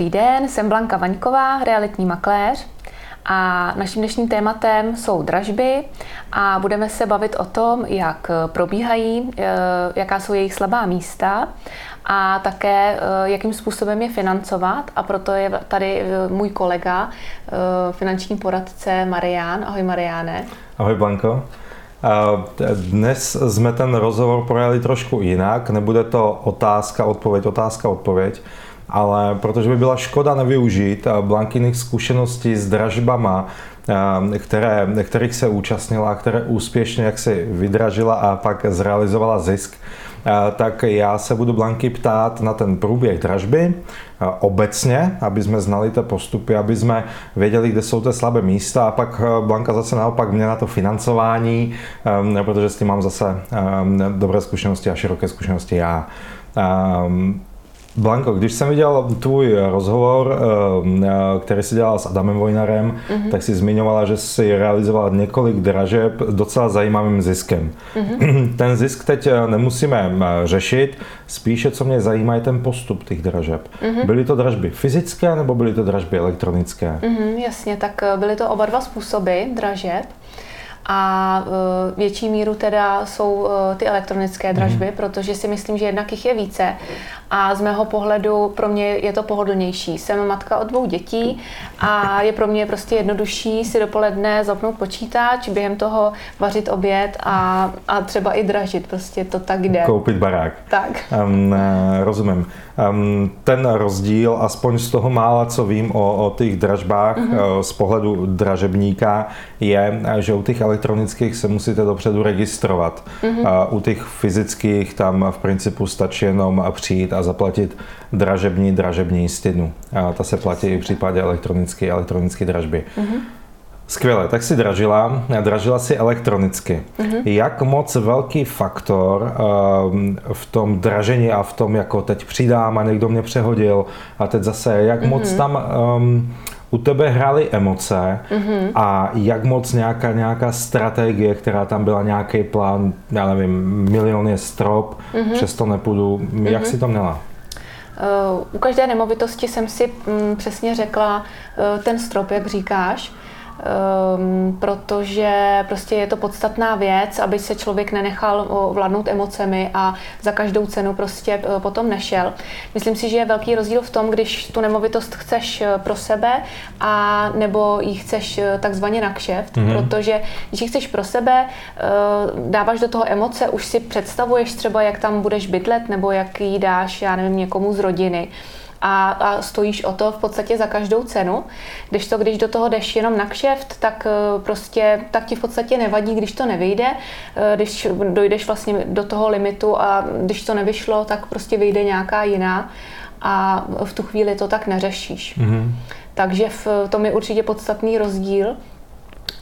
Dobrý den, jsem Blanka Vaňková, realitní makléř a naším dnešním tématem jsou dražby a budeme se bavit o tom, jak probíhají, eh, jaká jsou jejich slabá místa a také eh, jakým způsobem je financovat a proto je tady eh, můj kolega, finanční poradce Marián. Ahoj Mariáne. Ahoj Blanko. Dnes jsme ten rozhovor projeli trošku jinak, nebude to otázka, odpověď, otázka, odpověď, ale protože by byla škoda nevyužít Blankiných zkušeností s dražbama, které, kterých se účastnila, které úspěšně jak si vydražila a pak zrealizovala zisk, tak já se budu Blanky ptát na ten průběh dražby obecně, aby jsme znali ty postupy, aby jsme věděli, kde jsou ty slabé místa a pak Blanka zase naopak mě na to financování, protože s tím mám zase dobré zkušenosti a široké zkušenosti já. Blanko, když jsem viděl tvůj rozhovor, eh, který si dělal s Adamem Vojnarem, mm-hmm. tak si zmiňovala, že si realizovala několik dražeb docela zajímavým ziskem. Mm-hmm. Ten zisk teď eh, nemusíme eh, řešit, spíše co mě zajímá je ten postup těch dražeb. Mm-hmm. Byly to dražby fyzické nebo byly to dražby elektronické? Mm-hmm, jasně, tak byly to oba dva způsoby dražeb a větší míru teda jsou ty elektronické dražby, mm. protože si myslím, že jednak jich je více a z mého pohledu pro mě je to pohodlnější. Jsem matka od dvou dětí a je pro mě prostě jednodušší si dopoledne zapnout počítač, během toho vařit oběd a, a třeba i dražit, prostě to tak jde. Koupit barák. Tak. Um, rozumím. Um, ten rozdíl, aspoň z toho mála, co vím o, o těch dražbách mm-hmm. z pohledu dražebníka, je, že u těch elektronických se musíte dopředu registrovat. Mm-hmm. U těch fyzických tam v principu stačí jenom přijít a zaplatit dražební dražební jistinu. A ta se platí i v případě elektronické elektronické dražby. Mm-hmm. Skvěle, tak si dražila, dražila si elektronicky. Mm-hmm. Jak moc velký faktor um, v tom dražení a v tom, jako teď přidám a někdo mě přehodil a teď zase, jak mm-hmm. moc tam um, u tebe hrály emoce mm-hmm. a jak moc nějaká, nějaká strategie, která tam byla, nějaký plán, já nevím, milion je strop, mm-hmm. přesto nepůjdu, mm-hmm. jak si to měla? Uh, u každé nemovitosti jsem si um, přesně řekla uh, ten strop, jak říkáš, um, protože prostě je to podstatná věc, aby se člověk nenechal vládnout emocemi a za každou cenu prostě uh, potom nešel. Myslím si, že je velký rozdíl v tom, když tu nemovitost chceš uh, pro sebe a nebo ji chceš uh, takzvaně na kšeft, mm-hmm. protože když ji chceš pro sebe, dáváš do toho emoce, už si představuješ třeba, jak tam budeš bydlet nebo jak ji dáš, já nevím, někomu z rodiny a, a stojíš o to v podstatě za každou cenu. Když to, když do toho jdeš jenom na kšeft, tak eh, prostě tak ti v podstatě nevadí, když to nevyjde. Eh, když dojdeš vlastně do toho limitu a když to nevyšlo, tak prostě vyjde nějaká jiná a v tu chvíli to tak neřešíš. Mm-hmm. Takže v tom je určitě podstatný rozdíl.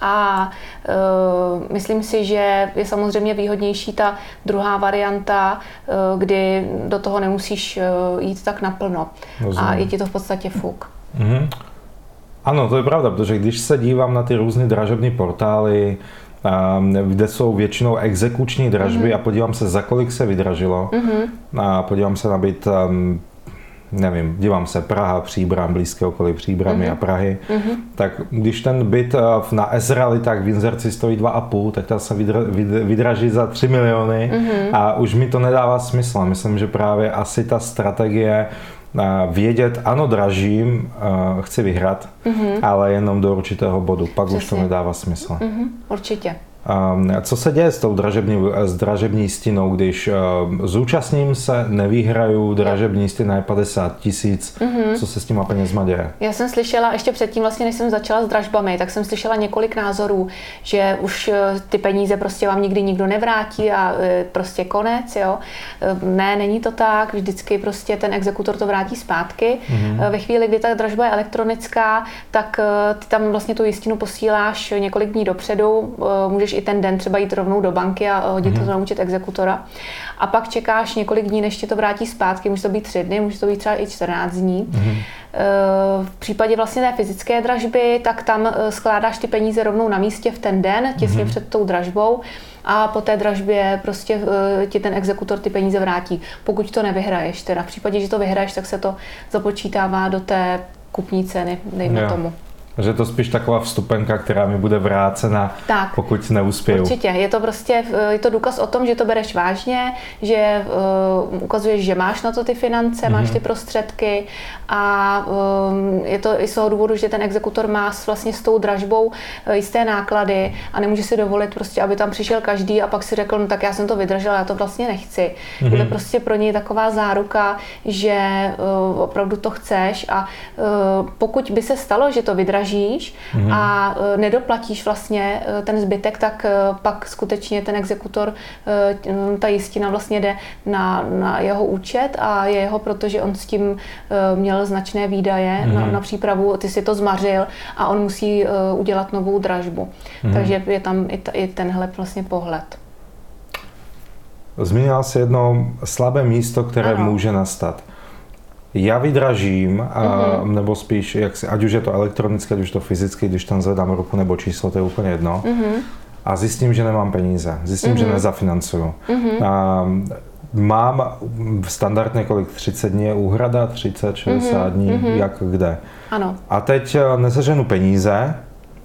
A uh, myslím si, že je samozřejmě výhodnější ta druhá varianta, uh, kdy do toho nemusíš uh, jít tak naplno. Rozumím. A je ti to v podstatě fuk. Mm-hmm. Ano, to je pravda, protože když se dívám na ty různé dražební portály, kde jsou většinou exekuční dražby mm-hmm. a podívám se, za kolik se vydražilo mm-hmm. a podívám se na byt um, nevím, dívám se Praha, Příbram, blízké okolí Příbramy mm-hmm. a Prahy, mm-hmm. tak když ten byt eh, na Ezrali, tak v Inzerci stojí 2,5, tak ta se vydra, vydraží za 3 miliony mm-hmm. a už mi to nedává smysl. Myslím, že právě asi ta strategie eh, vědět, ano, dražím, eh, chci vyhrát, mm-hmm. ale jenom do určitého bodu, pak Přesně. už to nedává smysl. Mm-hmm. Určitě. Co se děje s tou dražební, s dražební stinou, když zúčastním se, nevyhraju, dražební stina je 50 tisíc, mm-hmm. co se s těma penězma děje? Já jsem slyšela, ještě předtím vlastně, než jsem začala s dražbami, tak jsem slyšela několik názorů, že už e, ty peníze prostě vám nikdy nikdo nevrátí a e, prostě konec, jo. E, ne, není to tak, vždycky prostě ten exekutor to vrátí zpátky. Mm-hmm. Ve chvíli, kdy ta dražba je elektronická, tak ty tam vlastně tu jistinu posíláš několik dní dopředu, můžeš i ten den třeba jít rovnou do banky a hodit mm-hmm. to na účet exekutora. A pak čekáš několik dní, než ti to vrátí zpátky. Může to být tři dny, může to být třeba i 14 dní. Mm-hmm. V případě vlastně té fyzické dražby, tak tam eh, skládáš ty peníze rovnou na místě v ten den, těsně mm-hmm. před tou dražbou a po té dražbě prostě ti ten exekutor ty peníze vrátí. Pokud to nevyhraješ, teda v případě, že to vyhraješ, tak se to započítává do té kupní ceny, dejme jo. tomu. Že to spíš taková vstupenka, která mi bude vrácena, tak, pokud neuspěju. Určitě. Je to prostě je to důkaz o tom, že to bereš vážně, že uh, ukazuješ, že máš na to ty finance, mm-hmm. máš ty prostředky a um, je to i z toho důvodu, že ten exekutor má vlastně s tou dražbou jisté náklady a nemůže si dovolit prostě, aby tam přišel každý a pak si řekl, no tak já jsem to vydržel, já to vlastně nechci. Mm-hmm. Je to prostě pro něj taková záruka, že uh, opravdu to chceš a uh, pokud by se stalo, že to vydrží, zdražíš mm-hmm. a e, nedoplatíš vlastně e, ten zbytek, tak e, pak skutečně ten exekutor, ta jistina vlastně jde na, na jeho účet a je jeho, protože on s tím měl značné výdaje mm-hmm. na, mhm. na přípravu, ty si to zmařil a on musí udělat novou dražbu. Mm-hmm. Takže je tam i, ta, i tenhle vlastně pohled. Zmínila si jedno slabé místo, které ano. může nastat já vydražím, a, mm-hmm. nebo spíš, jak si, ať už je to elektronické, ať už to fyzicky, když tam zvedám ruku nebo číslo, to je úplně jedno. Mm-hmm. A zjistím, že nemám peníze, zjistím, mm-hmm. že nezafinancuju. Mm-hmm. A, mám standardně kolik? 30 dní je úhrada, 30, 60 mm-hmm. dní, mm-hmm. jak kde. Ano. A teď eh, neseženu peníze,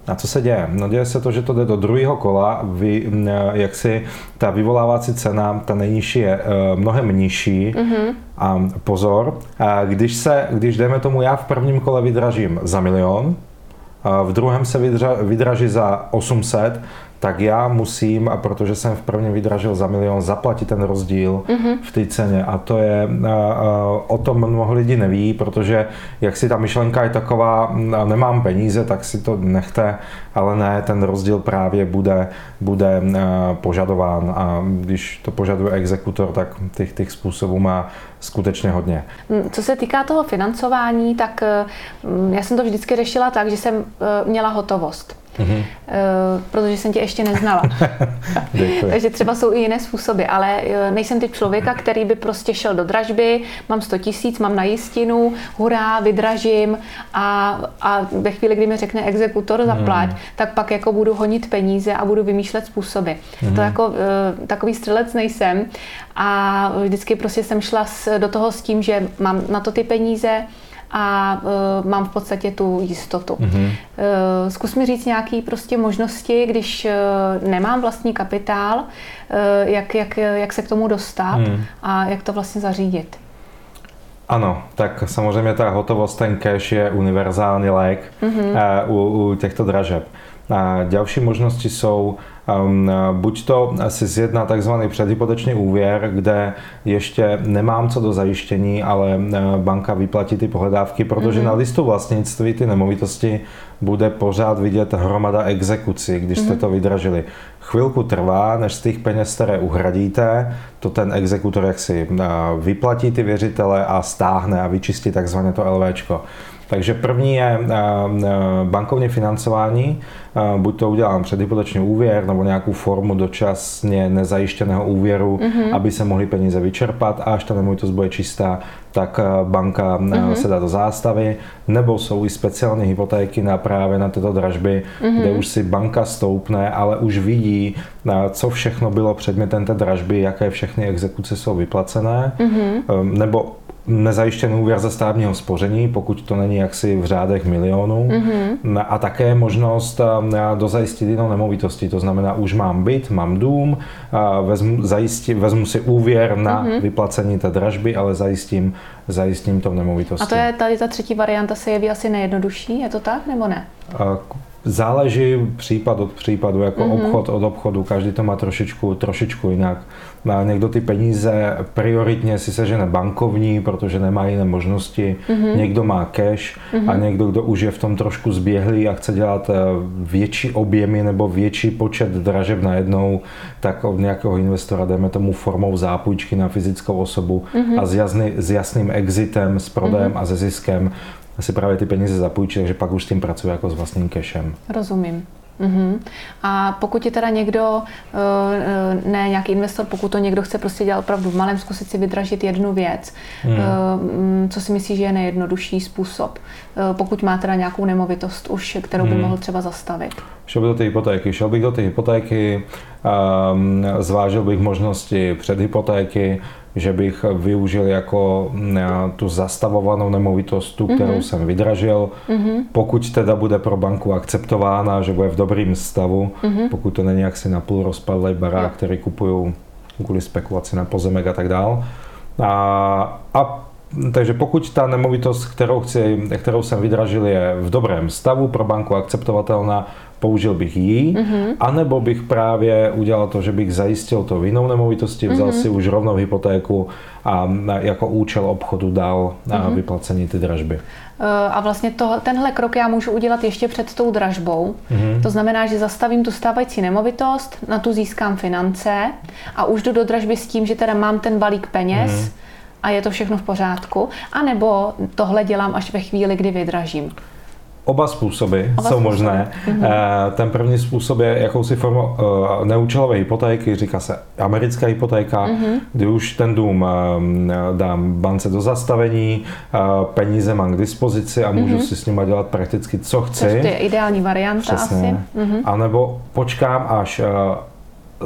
a co se děje? No děje se to, že to jde do druhého kola, vy, jak si ta vyvolávací cena, ta nejnižší je uh, mnohem nižší. Mm-hmm. A pozor, a když se, když jdeme tomu, já v prvním kole vydražím za milion, v druhém se vydra, vydraží za 800, tak já musím, a protože jsem v prvním vydražil za milion, zaplatit ten rozdíl mm-hmm. v té ceně. A to je, o tom mnoho lidí neví, protože jak si ta myšlenka je taková, nemám peníze, tak si to nechte, ale ne, ten rozdíl právě bude, bude požadován. A když to požaduje exekutor, tak těch, těch způsobů má skutečně hodně. Mm, co se týká toho financování, tak mm, já jsem to vždycky řešila tak, že jsem e, měla hotovost. Mm-hmm. protože jsem tě ještě neznala. Takže třeba jsou i jiné způsoby, ale eh, nejsem typ člověka, který by prostě šel do dražby, mám 100 tisíc, mám na jistinu, hurá, vydražím a, a ve chvíli, kdy mi řekne exekutor zaplať, mm. tak pak jako budu honit peníze a budu vymýšlet způsoby. Mm. To jako eh, takový střelec nejsem a vždycky prostě jsem šla do toho s tím, že mám na to ty peníze, a uh, mám v podstatě tu jistotu. Mm-hmm. Uh, zkus mi říct nějaké prostě možnosti, když uh, nemám vlastní kapitál, uh, jak, jak, jak se k tomu dostat mm. a jak to vlastně zařídit. Ano, tak samozřejmě ta hotovost, ten cash je univerzální lék mm-hmm. uh, u, u těchto dražeb. A další možnosti jsou um, buď to si zjedná tzv. předhypoteční úvěr, kde ještě nemám co do zajištění, ale uh, banka vyplatí ty pohledávky, protože mm-hmm. na listu vlastnictví ty nemovitosti bude pořád vidět hromada exekucí, když jste mm-hmm. to vydražili. Chvilku trvá, než z těch peněz, které uhradíte, to ten exekutor jaksi uh, vyplatí ty věřitele a stáhne a vyčistí takzvaně to LVčko. Takže první je eh, eh, bankovní financování, eh, buď to udělám předhypoteční úvěr nebo nějakou formu dočasně nezajištěného úvěru, mm-hmm. aby se mohly peníze vyčerpat a až ta nemovitost bude čistá, tak banka mm-hmm. se dá do zástavy, nebo jsou i speciální hypotéky na právě na tyto dražby, mm-hmm. kde už si banka stoupne, ale už vidí, co všechno bylo předmětem té dražby, jaké všechny exekuce jsou vyplacené, mm-hmm. nebo nezajištěný úvěr ze státního spoření, pokud to není jaksi v řádech milionů. Mm-hmm. A také možnost dozajistit jinou nemovitosti, to znamená, už mám byt, mám dům, vezmu, zajistí, vezmu si úvěr na mm-hmm. vyplacení té dražby, ale zajistím, zajistím to v nemovitosti. A to je tady ta třetí varianta se jeví asi nejjednodušší, je to tak nebo ne? Záleží případ od případu, jako mm-hmm. obchod od obchodu, každý to má trošičku, trošičku jinak. Má někdo ty peníze prioritně si sežene bankovní, protože nemá jiné možnosti, mm-hmm. někdo má cash mm-hmm. a někdo, kdo už je v tom trošku zběhlý a chce dělat eh, větší objemy nebo větší počet dražeb najednou, tak od nějakého investora jdeme tomu formou zápůjčky na fyzickou osobu mm-hmm. a s, jasný, s jasným exitem, s prodejem mm-hmm. a se ziskem si právě ty peníze zapůjčí, takže pak už s tím pracuje jako s vlastním cashem. Rozumím. Uh-huh. A pokud je teda někdo, eh, ne nějaký investor, pokud to někdo chce prostě dělat opravdu v malém, zkusit si vydražit jednu věc, hmm. co si myslíš, že je nejjednodušší způsob, eh, pokud má teda nějakou nemovitost už, kterou by hmm. mohl třeba zastavit? Šel bych do té hypotéky. Šel bych do té hypotéky, um, zvážil bych možnosti před hypotéky, že bych využil jako mm, tu zastavovanou nemovitost, tu, kterou mm-hmm. jsem vydražil. Mm-hmm. Pokud teda bude pro banku akceptována, že bude v dobrým stavu, mm-hmm. pokud to není jaksi napůl rozpadlý barák, yeah. který kupují kvůli spekulaci na pozemek a tak dál. A, a takže pokud ta nemovitost, kterou, chci, kterou jsem vydražil, je v dobrém stavu, pro banku akceptovatelná, použil bych ji, mm-hmm. anebo bych právě udělal to, že bych zajistil to v jinou nemovitosti, vzal mm-hmm. si už rovnou hypotéku a jako účel obchodu dal mm-hmm. vyplacení ty dražby. Eh, a vlastně to, tenhle krok já můžu udělat ještě před tou dražbou. Mm-hmm. To znamená, že zastavím tu stávající nemovitost, na tu získám finance a už jdu do dražby s tím, že teda mám ten balík peněz, mm-hmm a je to všechno v pořádku, anebo tohle dělám až ve chvíli, kdy vydražím. Oba způsoby Oba jsou způsoby. možné. Mm-hmm. Ten první způsob je jakousi formou uh, neúčelové hypotéky, říká se americká hypotéka, mm-hmm. kdy už ten dům uh, dám bance do zastavení, peníze mám k dispozici a můžu mm-hmm. si s nimi dělat prakticky co chci. To je ideální varianta Přesně. asi. Mm-hmm. A nebo počkám, až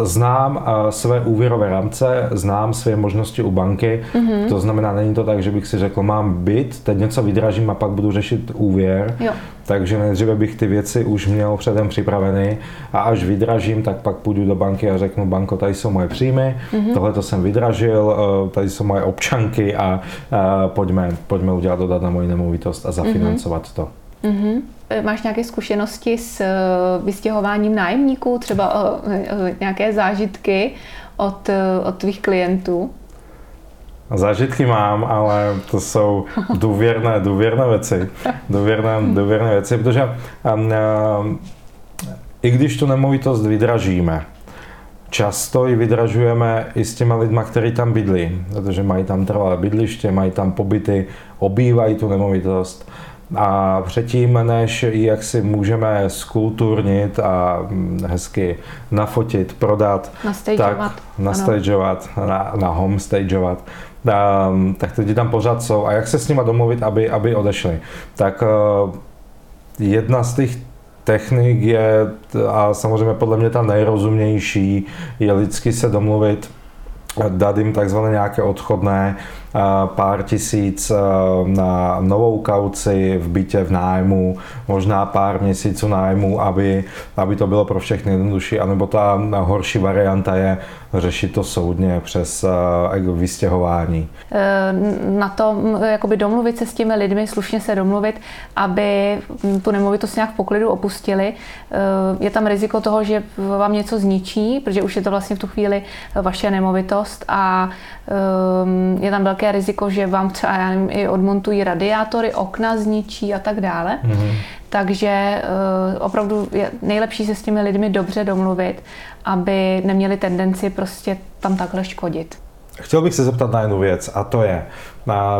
znám své úvěrové rámce, znám své možnosti u banky, mm-hmm. to znamená, není to tak, že bych si řekl, mám byt, teď něco vydražím a pak budu řešit úvěr, jo. takže nejdříve bych ty věci už měl předem připraveny a až vydražím, tak pak půjdu do banky a řeknu, banko, tady jsou moje příjmy, mm-hmm. tohle to jsem vydražil, eh, tady jsou moje občanky a, a pojďme, pojďme udělat dodat na moji nemovitost a zafinancovat mm-hmm. to. Mm-hmm. Máš nějaké zkušenosti s eh, vystěhováním nájemníků, třeba nějaké zážitky od, od tvých klientů? Zážitky mám, ale to jsou důvěrné, důvěrné věci. Důvěrné, důvěrné věci, protože um, i když tu nemovitost vydražíme, často ji vydražujeme i s těma lidma, kteří tam bydlí, protože mají tam trvalé bydliště, mají tam pobyty, obývají tu nemovitost a předtím, než jak si můžeme skulturnit a hezky nafotit, prodat, nastageovat, tak nastageovat, na, na homestageovat, um, tak ty tam pořád jsou. A jak se s nimi domluvit, aby, aby odešli? Tak uh, jedna z těch technik je, a samozřejmě podle mě ta nejrozumnější, je lidsky se domluvit, dát jim takzvané nějaké odchodné, pár tisíc na novou kauci v bytě v nájmu, možná pár měsíců nájmu, aby, aby to bylo pro všechny jednodušší, anebo ta horší varianta je řešit to soudně přes vystěhování. E, na to jakoby domluvit se s těmi lidmi, slušně se domluvit, aby tu nemovitost nějak v poklidu opustili. Je tam riziko toho, že vám něco zničí, protože už je to vlastně v tu chvíli vaše nemovitost a je tam velké velké riziko, že vám třeba já nevím, i odmontují radiátory, okna zničí a tak dále. Mm-hmm. Takže uh, opravdu je nejlepší se s těmi lidmi dobře domluvit, aby neměli tendenci prostě tam takhle škodit. Chtěl bych se zeptat na jednu věc a to je,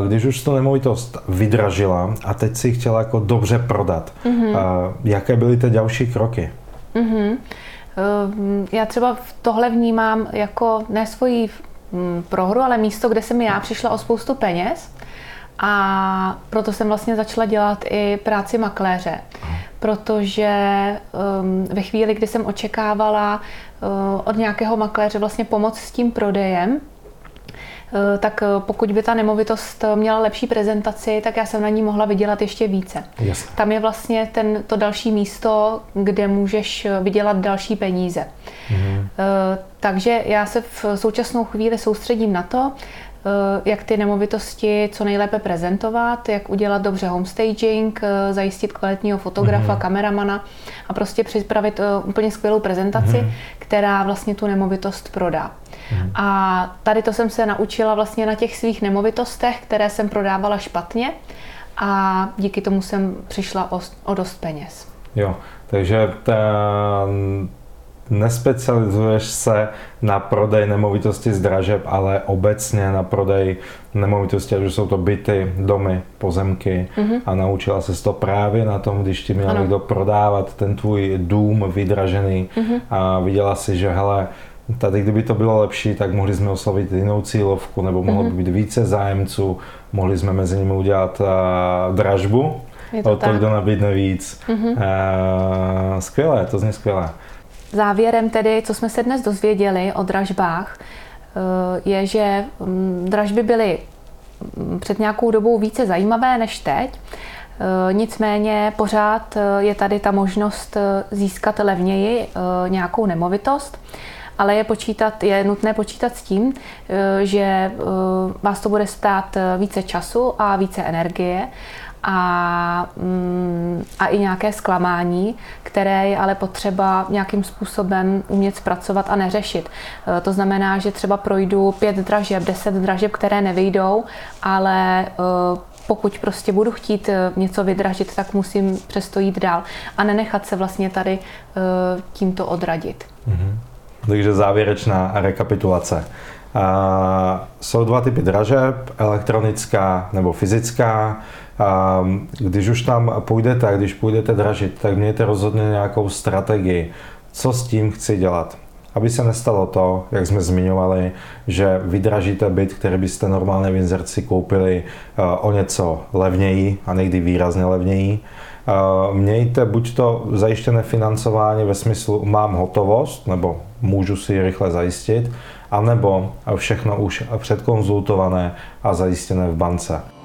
když už to nemovitost vydražila a teď si chtěla jako dobře prodat, mm-hmm. jaké byly ty další kroky? Mm-hmm. Já třeba tohle vnímám jako ne svoji prohru, ale místo, kde jsem já přišla o spoustu peněz. A proto jsem vlastně začala dělat i práci makléře, protože um, ve chvíli, kdy jsem očekávala uh, od nějakého makléře vlastně pomoc s tím prodejem, tak uh, pokud by ta nemovitost měla lepší prezentaci, tak já jsem na ní mohla vydělat ještě více. Jasne. Tam je vlastně ten, to další místo, kde můžeš vydělat další peníze. Mm-hmm. Takže já se v současnou chvíli soustředím na to, eh, jak ty nemovitosti co nejlépe prezentovat, jak udělat dobře homestaging, eh, zajistit kvalitního fotografa, mm-hmm. kameramana a prostě připravit úplně skvělou prezentaci, mm-hmm. která vlastně tu nemovitost prodá. Mm-hmm. A tady to jsem se naučila vlastně na těch svých nemovitostech, které jsem prodávala špatně a díky tomu jsem přišla o, o dost peněz. Jo, takže ten nespecializuješ se na prodej nemovitosti z dražeb, ale obecně na prodej nemovitosti, ať už jsou to byty, domy, pozemky mm-hmm. a naučila se to právě na tom, když ti měl někdo prodávat ten tvůj dům vydražený mm-hmm. a viděla si, že hele, tady kdyby to bylo lepší, tak mohli jsme oslovit jinou cílovku, nebo mohlo mm-hmm. by být více zájemců, mohli jsme mezi nimi udělat uh, dražbu je to o to, tak. kdo nabídne víc. Mm-hmm. Uh, skvělé, to zní skvělé. Závěrem tedy, co jsme se dnes dozvěděli o dražbách, je, že mm, dražby byly mm, před nějakou dobou více zajímavé než teď. Nicméně pořád je tady ta možnost získat levněji nějakou nemovitost ale je, počítat, je nutné počítat s tím, eh, že eh, vás to bude stát eh, více času a více energie a, mm, a i nějaké zklamání, které je ale potřeba nějakým způsobem umět zpracovat a neřešit. To znamená, že třeba projdu pět dražeb, deset dražeb, které nevyjdou, ale pokud prostě budu chtít něco vydražit, tak musím přesto jít dál a nenechat se vlastně tady tímto odradit. Mm-hmm. Takže závěrečná rekapitulace. Uh, jsou dva typy dražeb, elektronická nebo fyzická. Uh, když už tam půjdete a když půjdete dražit, tak mějte rozhodně nějakou strategii, co s tím chci dělat. Aby se nestalo to, jak jsme zmiňovali, že vydražíte byt, který byste normálně v inzerci koupili uh, o něco levněji a někdy výrazně levněji Mějte buď to zajištěné financování ve smyslu mám hotovost, nebo můžu si ji rychle zajistit, anebo všechno už předkonzultované a zajistěné v bance.